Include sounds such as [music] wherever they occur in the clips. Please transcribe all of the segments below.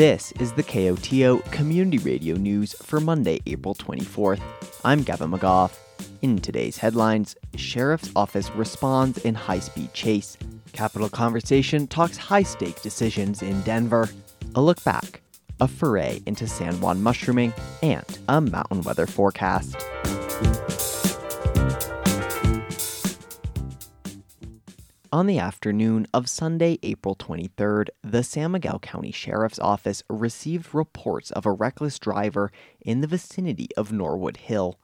This is the KOTO Community Radio News for Monday, April 24th. I'm Gavin McGough. In today's headlines, Sheriff's Office responds in high speed chase. Capital Conversation talks high stake decisions in Denver. A look back, a foray into San Juan mushrooming, and a mountain weather forecast. On the afternoon of Sunday, April 23rd, the San Miguel County Sheriff's Office received reports of a reckless driver in the vicinity of Norwood Hill.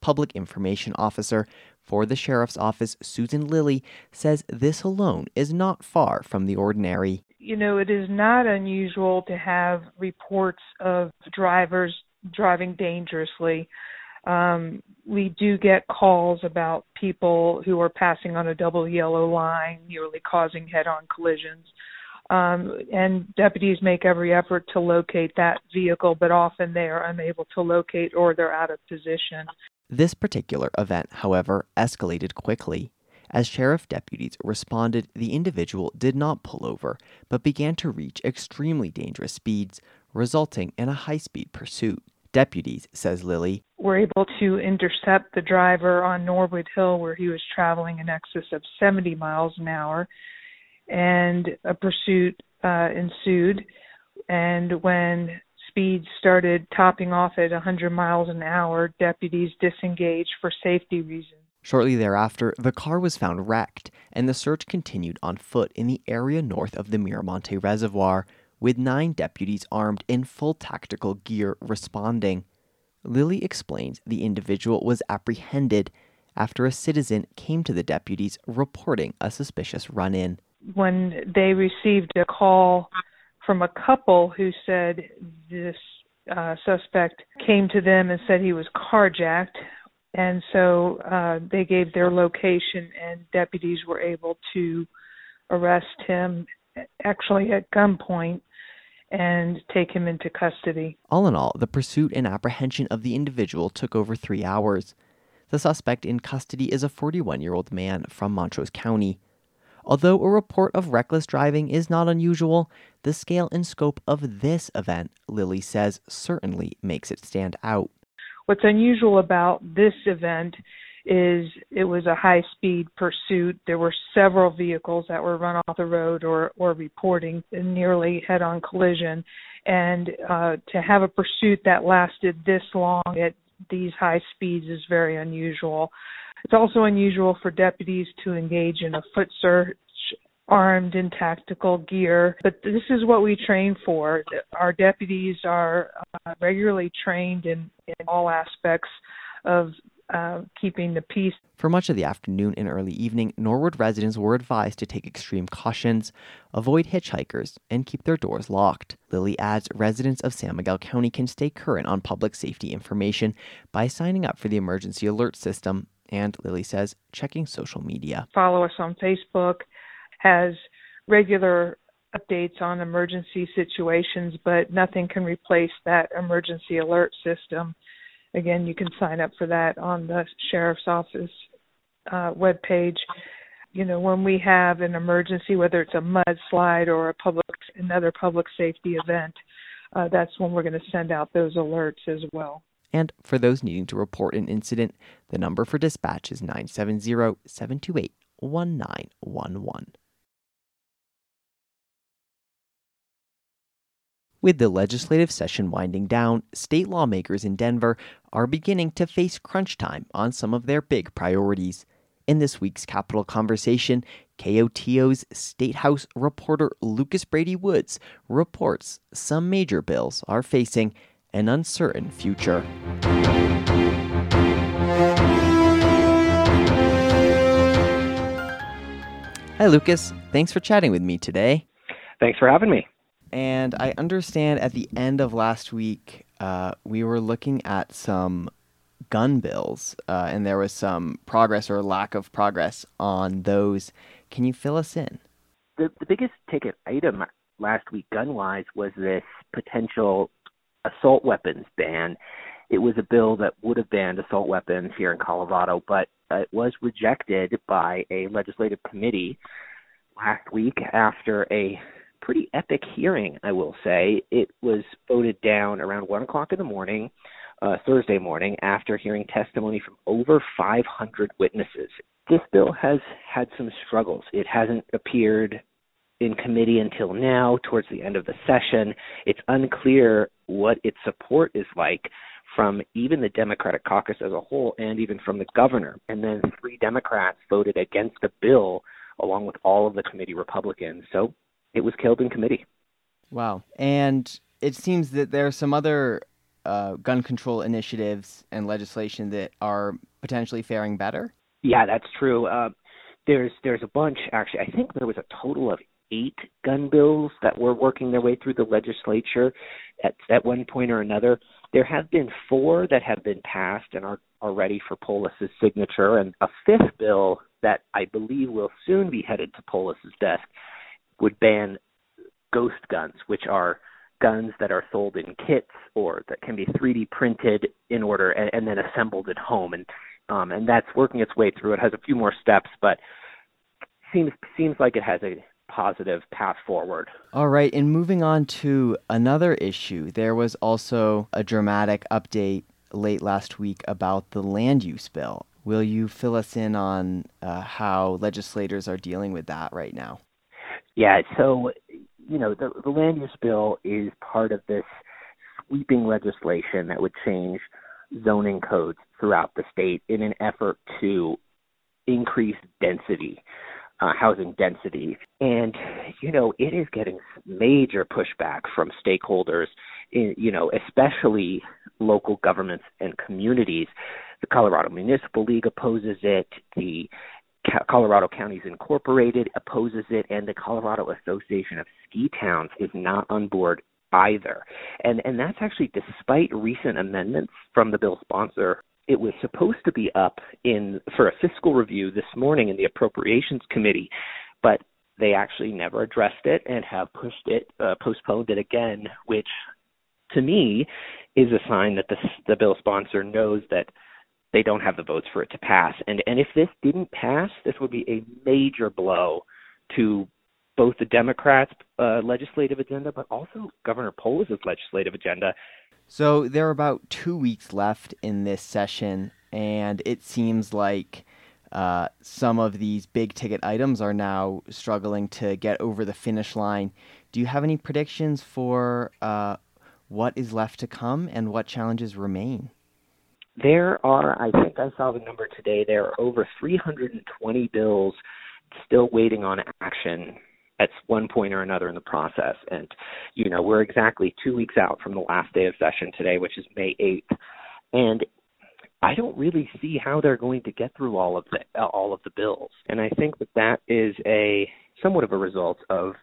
Public Information Officer for the Sheriff's Office, Susan Lilly, says this alone is not far from the ordinary. You know, it is not unusual to have reports of drivers driving dangerously um, we do get calls about people who are passing on a double yellow line, nearly causing head on collisions. Um, and deputies make every effort to locate that vehicle, but often they are unable to locate or they're out of position. This particular event, however, escalated quickly. As sheriff deputies responded, the individual did not pull over, but began to reach extremely dangerous speeds, resulting in a high speed pursuit deputies, says Lilly. Were able to intercept the driver on Norwood Hill where he was traveling in excess of 70 miles an hour, and a pursuit uh, ensued. And when speeds started topping off at 100 miles an hour, deputies disengaged for safety reasons. Shortly thereafter, the car was found wrecked, and the search continued on foot in the area north of the Miramonte Reservoir, with nine deputies armed in full tactical gear responding. Lilly explains the individual was apprehended after a citizen came to the deputies reporting a suspicious run in. When they received a call from a couple who said this uh, suspect came to them and said he was carjacked, and so uh, they gave their location, and deputies were able to arrest him actually at gunpoint and take him into custody. All in all, the pursuit and apprehension of the individual took over three hours. The suspect in custody is a 41 year old man from Montrose County. Although a report of reckless driving is not unusual, the scale and scope of this event, Lilly says, certainly makes it stand out. What's unusual about this event is it was a high speed pursuit. There were several vehicles that were run off the road or, or reporting nearly head on collision. And uh, to have a pursuit that lasted this long at these high speeds is very unusual. It's also unusual for deputies to engage in a foot search armed in tactical gear. But this is what we train for. Our deputies are uh, regularly trained in, in all aspects of uh, keeping the peace. For much of the afternoon and early evening, Norwood residents were advised to take extreme cautions, avoid hitchhikers, and keep their doors locked. Lilly adds residents of San Miguel County can stay current on public safety information by signing up for the emergency alert system, and Lilly says checking social media. Follow us on Facebook, has regular updates on emergency situations, but nothing can replace that emergency alert system again, you can sign up for that on the sheriff's office uh, web page. You know, when we have an emergency, whether it's a mudslide or a public another public safety event, uh, that's when we're going to send out those alerts as well. And for those needing to report an incident, the number for dispatch is 970 728 1911. With the legislative session winding down, state lawmakers in Denver are beginning to face crunch time on some of their big priorities. In this week's Capital Conversation, KOTO's State House reporter Lucas Brady Woods reports some major bills are facing an uncertain future. Hi, Lucas. Thanks for chatting with me today. Thanks for having me. And I understand at the end of last week, uh, we were looking at some gun bills, uh, and there was some progress or lack of progress on those. Can you fill us in? The, the biggest ticket item last week, gun wise, was this potential assault weapons ban. It was a bill that would have banned assault weapons here in Colorado, but uh, it was rejected by a legislative committee last week after a pretty epic hearing, I will say. It was voted down around 1 o'clock in the morning, uh, Thursday morning, after hearing testimony from over 500 witnesses. This bill has had some struggles. It hasn't appeared in committee until now, towards the end of the session. It's unclear what its support is like from even the Democratic caucus as a whole and even from the governor. And then three Democrats voted against the bill along with all of the committee Republicans. So it was killed in committee. Wow. And it seems that there are some other uh, gun control initiatives and legislation that are potentially faring better. Yeah, that's true. Uh, there's there's a bunch actually. I think there was a total of eight gun bills that were working their way through the legislature at at one point or another. There have been four that have been passed and are, are ready for Polis's signature, and a fifth bill that I believe will soon be headed to Polis's desk would ban ghost guns, which are guns that are sold in kits or that can be 3D printed in order and, and then assembled at home. And um, and that's working its way through. It has a few more steps, but seems seems like it has a positive path forward. All right, and moving on to another issue, there was also a dramatic update late last week about the land use bill. Will you fill us in on uh, how legislators are dealing with that right now? Yeah, so, you know, the, the land use bill is part of this sweeping legislation that would change zoning codes throughout the state in an effort to increase density uh, housing density. And, you know, it is getting major pushback from stakeholders, in, you know, especially local governments and communities. The Colorado Municipal League opposes it. The Colorado Counties Incorporated opposes it, and the Colorado Association of Ski Towns is not on board either. And and that's actually despite recent amendments from the bill sponsor it was supposed to be up in for a fiscal review this morning in the appropriations committee, but they actually never addressed it and have pushed it, uh, postponed it again, which to me is a sign that the, the bill sponsor knows that they don't have the votes for it to pass. And and if this didn't pass, this would be a major blow to both the Democrats' uh, legislative agenda, but also Governor Polis's legislative agenda. So there are about two weeks left in this session, and it seems like uh, some of these big ticket items are now struggling to get over the finish line. Do you have any predictions for uh, what is left to come and what challenges remain? There are, I think I saw the number today, there are over 320 bills still waiting on action at one point or another in the process. And, you know, we're exactly two weeks out from the last day of session today, which is May 8th. And I don't really see how they're going to get through all of the all of the bills. And I think that that is a somewhat of a result of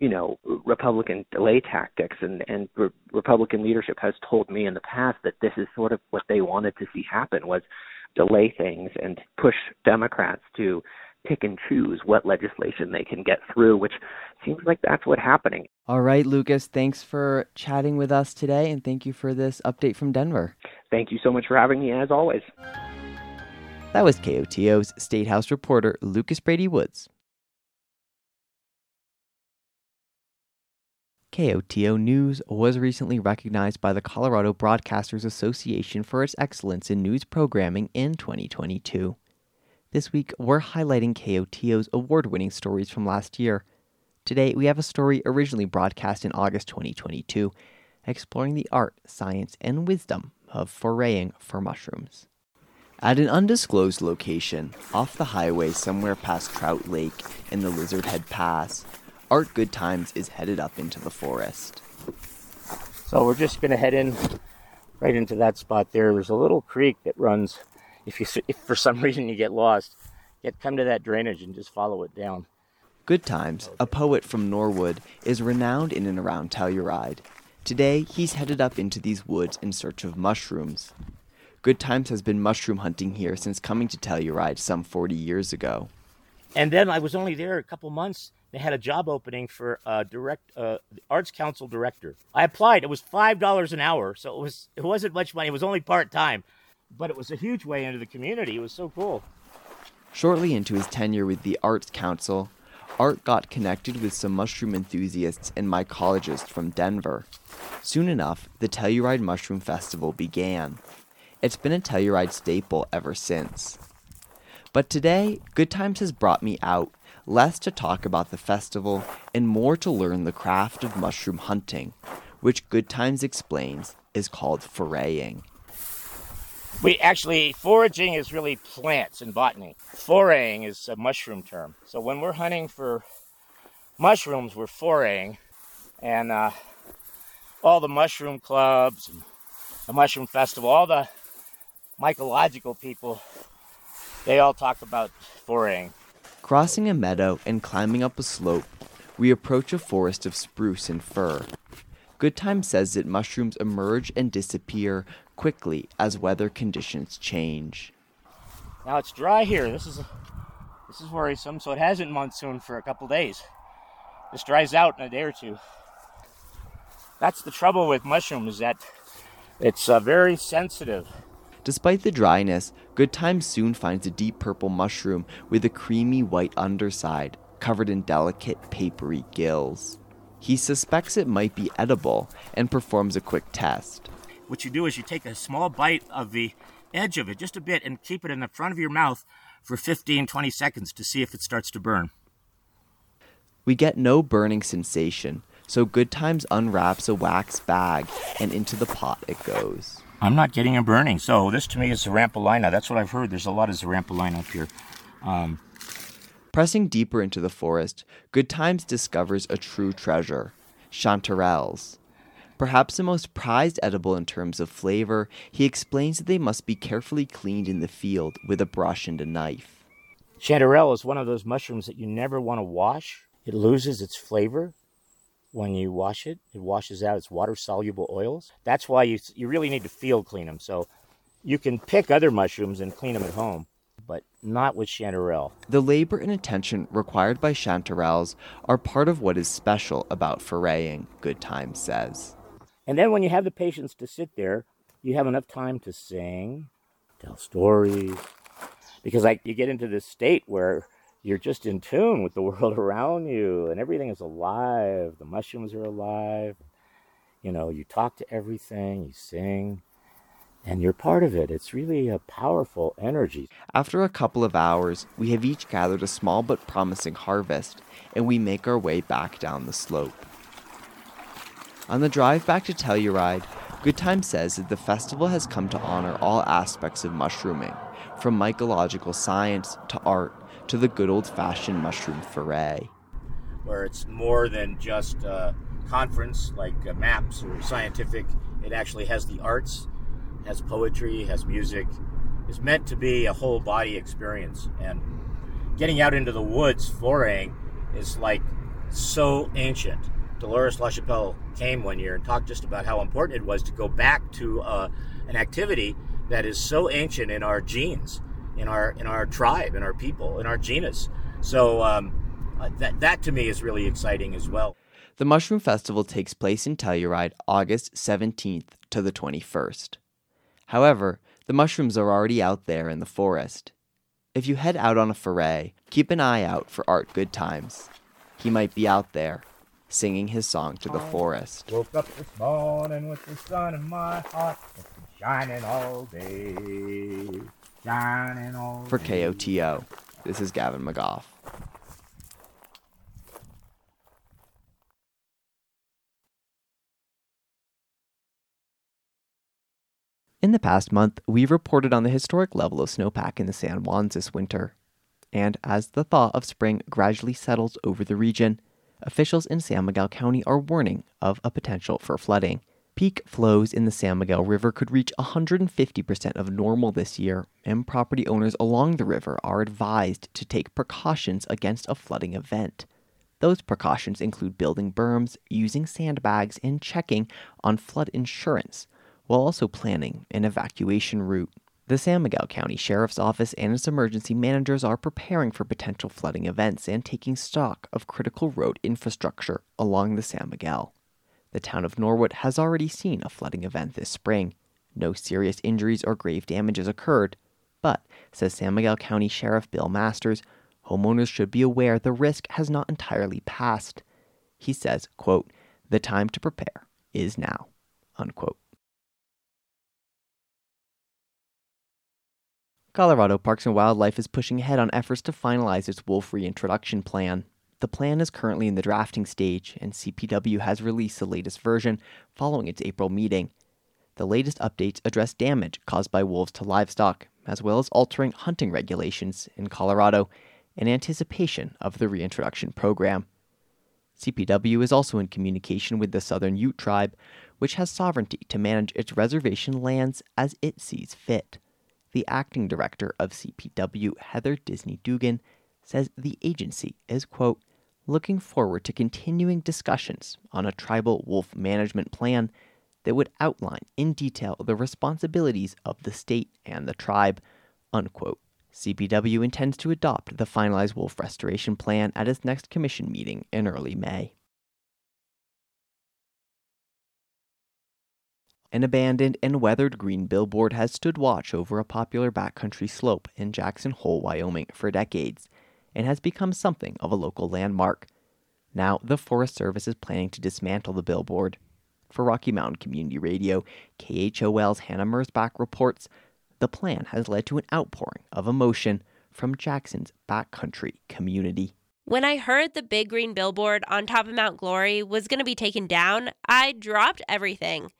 you know Republican delay tactics and and re- Republican leadership has told me in the past that this is sort of what they wanted to see happen was delay things and push Democrats to pick and choose what legislation they can get through, which seems like that's what's happening. All right, Lucas, thanks for chatting with us today, and thank you for this update from Denver. Thank you so much for having me, as always. That was KOTO's State House reporter, Lucas Brady Woods. KOTO News was recently recognized by the Colorado Broadcasters Association for its excellence in news programming in 2022. This week, we're highlighting KOTO's award winning stories from last year. Today, we have a story originally broadcast in August 2022, exploring the art, science, and wisdom of foraying for mushrooms. At an undisclosed location, off the highway somewhere past Trout Lake and the Lizard Head Pass, Art Goodtimes is headed up into the forest. So we're just going to head in right into that spot there. There's a little creek that runs if you if for some [laughs] reason you get lost, get come to that drainage and just follow it down. Goodtimes, a poet from Norwood, is renowned in and around Telluride. Today, he's headed up into these woods in search of mushrooms. Goodtimes has been mushroom hunting here since coming to Telluride some 40 years ago. And then I was only there a couple months. They had a job opening for a direct uh, arts council director. I applied. It was five dollars an hour, so it was it wasn't much money. It was only part time but it was a huge way into the community. It was so cool. Shortly into his tenure with the Arts Council, Art got connected with some mushroom enthusiasts and mycologists from Denver. Soon enough, the Telluride Mushroom Festival began. It's been a Telluride staple ever since. But today, Goodtimes has brought me out less to talk about the festival and more to learn the craft of mushroom hunting, which Goodtimes explains is called foraying. We actually, foraging is really plants in botany. Foraying is a mushroom term. So when we're hunting for mushrooms, we're foraying. And uh, all the mushroom clubs, and the mushroom festival, all the mycological people, they all talk about foraying. Crossing a meadow and climbing up a slope, we approach a forest of spruce and fir. Goodtime says that mushrooms emerge and disappear quickly as weather conditions change. Now it's dry here. This is this is worrisome. So it hasn't monsoon for a couple days. This dries out in a day or two. That's the trouble with mushrooms that it's uh, very sensitive. Despite the dryness, Good Time soon finds a deep purple mushroom with a creamy white underside covered in delicate papery gills. He suspects it might be edible and performs a quick test. What you do is you take a small bite of the edge of it, just a bit, and keep it in the front of your mouth for 15, 20 seconds to see if it starts to burn. We get no burning sensation, so Goodtimes unwraps a wax bag and into the pot it goes. I'm not getting a burning. So this to me is Xerampelina. That's what I've heard. There's a lot of Xerampelina up here. Um, Pressing deeper into the forest, Goodtimes discovers a true treasure chanterelles. Perhaps the most prized edible in terms of flavor, he explains that they must be carefully cleaned in the field with a brush and a knife. chanterelle is one of those mushrooms that you never want to wash. It loses its flavor when you wash it. It washes out its water soluble oils. That's why you, you really need to field clean them. So you can pick other mushrooms and clean them at home but not with chanterelle. The labor and attention required by chanterelles are part of what is special about foraying, Goodtimes says. And then when you have the patience to sit there, you have enough time to sing, tell stories, because like you get into this state where you're just in tune with the [laughs] world around you and everything is alive. The mushrooms are alive. You know, you talk to everything, you sing, and you're part of it. It's really a powerful energy. After a couple of hours, we have each gathered a small but promising harvest, and we make our way back down the slope. On the drive back to Telluride, Good Time says that the festival has come to honor all aspects of mushrooming, from mycological science to art to the good old fashioned mushroom foray. Where it's more than just a conference like uh, maps or scientific, it actually has the arts has poetry, has music, is meant to be a whole body experience. And getting out into the woods foraying is like so ancient. Dolores LaChapelle came one year and talked just about how important it was to go back to uh, an activity that is so ancient in our genes, in our in our tribe, in our people, in our genus. So um, uh, that that to me is really exciting as well. The Mushroom Festival takes place in Telluride August 17th to the 21st. However, the mushrooms are already out there in the forest. If you head out on a foray, keep an eye out for Art Goodtimes. He might be out there, singing his song to the forest. Woke up this morning with the sun in my heart, it's been shining all day, shining all For KOTO, this is Gavin McGough. In the past month, we've reported on the historic level of snowpack in the San Juans this winter. And as the thaw of spring gradually settles over the region, officials in San Miguel County are warning of a potential for flooding. Peak flows in the San Miguel River could reach 150% of normal this year, and property owners along the river are advised to take precautions against a flooding event. Those precautions include building berms, using sandbags, and checking on flood insurance, while also planning an evacuation route. The San Miguel County Sheriff's Office and its emergency managers are preparing for potential flooding events and taking stock of critical road infrastructure along the San Miguel. The town of Norwood has already seen a flooding event this spring. No serious injuries or grave damages occurred, but, says San Miguel County Sheriff Bill Masters, homeowners should be aware the risk has not entirely passed. He says, quote, the time to prepare is now, unquote. Colorado Parks and Wildlife is pushing ahead on efforts to finalize its wolf reintroduction plan. The plan is currently in the drafting stage, and CPW has released the latest version following its April meeting. The latest updates address damage caused by wolves to livestock, as well as altering hunting regulations in Colorado in anticipation of the reintroduction program. CPW is also in communication with the Southern Ute tribe, which has sovereignty to manage its reservation lands as it sees fit. The acting director of CPW, Heather Disney Dugan, says the agency is, quote, looking forward to continuing discussions on a tribal wolf management plan that would outline in detail the responsibilities of the state and the tribe, unquote. CPW intends to adopt the finalized wolf restoration plan at its next commission meeting in early May. An abandoned and weathered green billboard has stood watch over a popular backcountry slope in Jackson Hole, Wyoming for decades and has become something of a local landmark. Now, the Forest Service is planning to dismantle the billboard. For Rocky Mountain Community Radio, KHOL's Hanna Merzbach reports the plan has led to an outpouring of emotion from Jackson's backcountry community. When I heard the big green billboard on top of Mount Glory was going to be taken down, I dropped everything.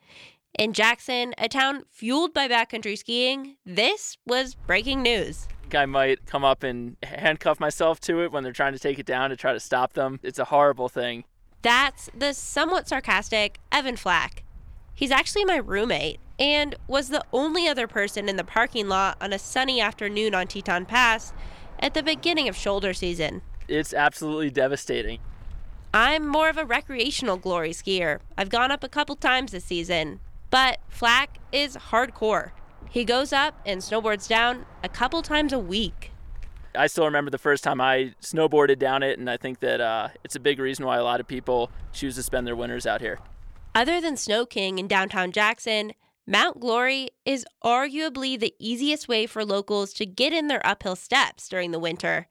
In Jackson, a town fueled by backcountry skiing, this was breaking news. I might come up and handcuff myself to it when they're trying to take it down to try to stop them. It's a horrible thing. That's the somewhat sarcastic Evan Flack. He's actually my roommate and was the only other person in the parking lot on a sunny afternoon on Teton Pass at the beginning of shoulder season. It's absolutely devastating. I'm more of a recreational glory skier. I've gone up a couple times this season, but Flack is hardcore. He goes up and snowboards down a couple times a week. I still remember the first time I snowboarded down it, and I think that uh, it's a big reason why a lot of people choose to spend their winters out here. Other than Snow King in downtown Jackson, Mount Glory is arguably the easiest way for locals to get in their uphill steps during the winter.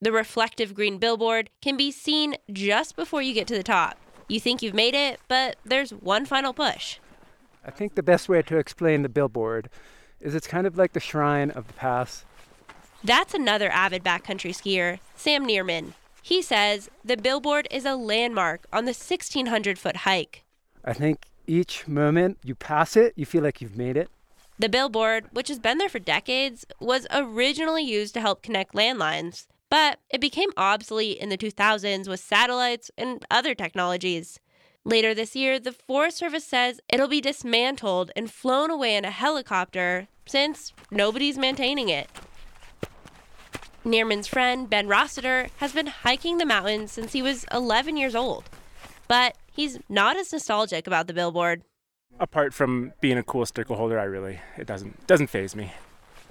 The reflective green billboard can be seen just before you get to the top. You think you've made it, but there's one final push. I think the best way to explain the billboard is it's kind of like the shrine of the pass. That's another avid backcountry skier, Sam Neerman. He says the billboard is a landmark on the 1600 foot hike. I think each moment you pass it, you feel like you've made it. The billboard, which has been there for decades, was originally used to help connect landlines, but it became obsolete in the 2000s with satellites and other technologies. Later this year, the Forest Service says it'll be dismantled and flown away in a helicopter since nobody's maintaining it. Neerman's friend, Ben Rossiter, has been hiking the mountains since he was 11 years old. But he's not as nostalgic about the billboard. Apart from being a cool sticker holder, I really, it doesn't, doesn't phase me.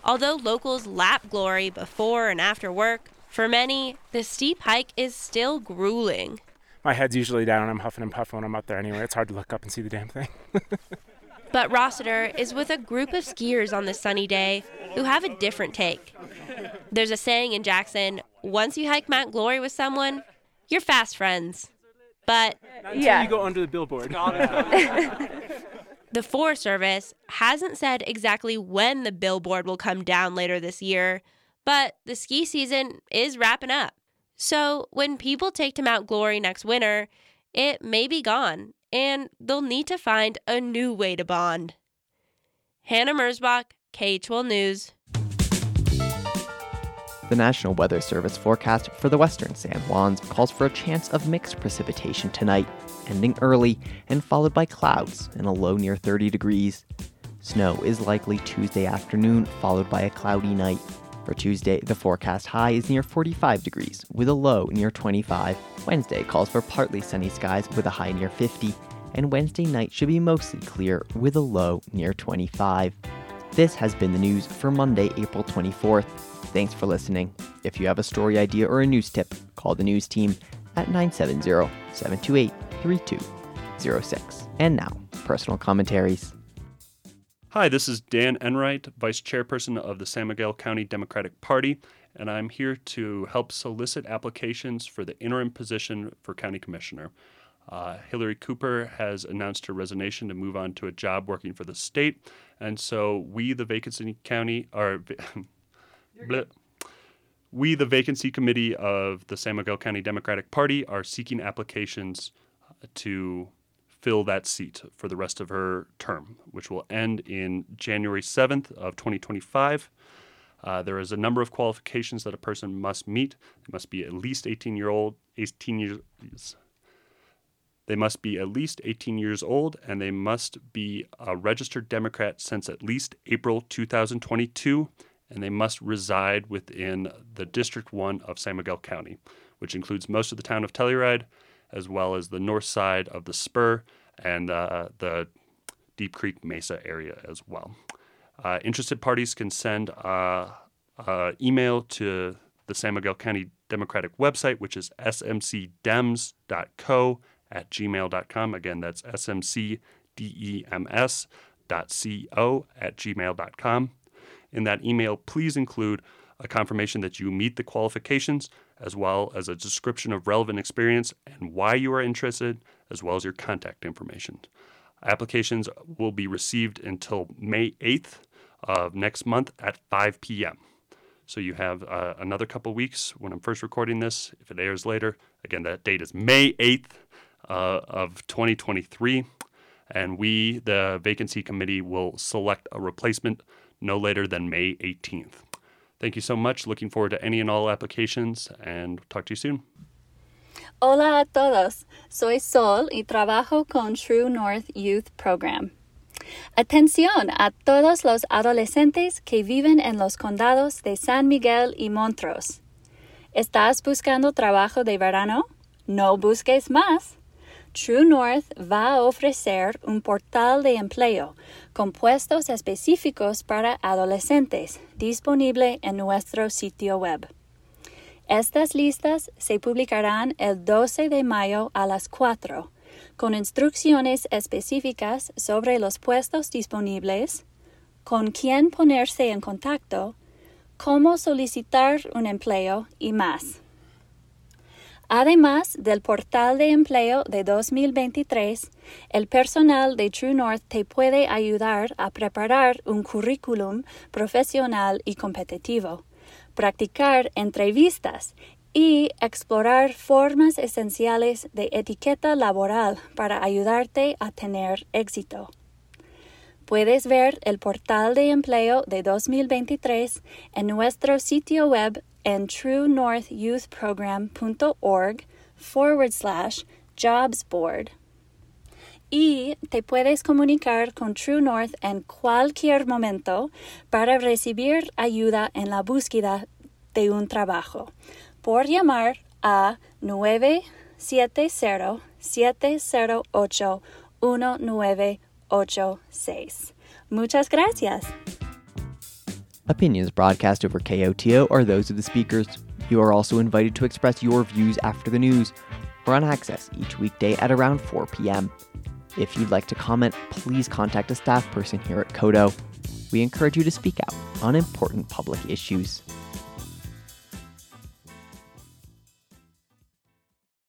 Although locals lap glory before and after work, for many, the steep hike is still grueling my head's usually down. I'm huffing and puffing when I'm up there anyway. It's hard to look up and see the damn thing. [laughs] but Rossiter is with a group of skiers on this sunny day who have a different take. There's a saying in Jackson once you hike Mount Glory with someone, you're fast friends. But until yeah. you go under the billboard. [laughs] the Forest Service hasn't said exactly when the billboard will come down later this year, but the ski season is wrapping up. So when people take to Mount Glory next winter, it may be gone, and they'll need to find a new way to bond. Hanna Merzbach, KHOL News. The National Weather Service forecast for the western San Juans calls for a chance of mixed precipitation tonight, ending early and followed by clouds and a low near 30 degrees. Snow is likely Tuesday afternoon, followed by a cloudy night. For Tuesday, the forecast high is near 45 degrees, with a low near 25. Wednesday calls for partly sunny skies with a high near 50, and Wednesday night should be mostly clear with a low near 25. This has been the news for Monday, April 24th. Thanks for listening. If you have a story idea or a news tip, call the news team at 970 728 3206. And now, personal commentaries. Hi, this is Dan Enright, Vice Chairperson of the San Miguel County Democratic Party, and I'm here to help solicit applications for the interim position for County Commissioner. Uh, Hillary Cooper has announced her resignation to move on to a job working for the state, and so we, the vacancy county, are we, the vacancy committee of the San Miguel County Democratic Party, are seeking applications to fill that seat for the rest of her term, which will end in January 7th of 2025. Uh, there is a number of qualifications that a person must meet. They must be at least 18 year old, 18 years. They must be at least 18 years old, and they must be a registered Democrat since at least April 2022, and they must reside within the District 1 of San Miguel County, which includes most of the town of Telluride, as well as the north side of the Spur and uh, the Deep Creek Mesa area as well. Uh, interested parties can send uh, uh, email to the San Miguel County Democratic website, which is smcdems.co at gmail.com. Again, that's smcdems.co at gmail.com. In that email, please include a confirmation that you meet the qualifications, as well as a description of relevant experience and why you are interested, as well as your contact information. Applications will be received until May 8th of next month at 5 p.m. So you have uh, another couple weeks when I'm first recording this. If it airs later, again, that date is May 8th uh, of 2023. And we, the vacancy committee, will select a replacement no later than May 18th. Thank you so much. Looking forward to any and all applications and talk to you soon. Hola a todos. Soy Sol y trabajo con True North Youth Program. Atención a todos los adolescentes que viven en los condados de San Miguel y Montrose. ¿Estás buscando trabajo de verano? No busques más. True North va a ofrecer un portal de empleo con puestos específicos para adolescentes disponible en nuestro sitio web. Estas listas se publicarán el 12 de mayo a las 4, con instrucciones específicas sobre los puestos disponibles, con quién ponerse en contacto, cómo solicitar un empleo y más. Además del portal de empleo de 2023, el personal de True North te puede ayudar a preparar un currículum profesional y competitivo, practicar entrevistas y explorar formas esenciales de etiqueta laboral para ayudarte a tener éxito. Puedes ver el portal de empleo de 2023 en nuestro sitio web en truenorthyouthprogram.org forward slash jobs board. Y te puedes comunicar con True North en cualquier momento para recibir ayuda en la búsqueda de un trabajo por llamar a 970-708-1986. Muchas gracias. Opinions broadcast over KOTO are those of the speakers. You are also invited to express your views after the news or on Access each weekday at around 4 p.m. If you'd like to comment, please contact a staff person here at KOTO. We encourage you to speak out on important public issues.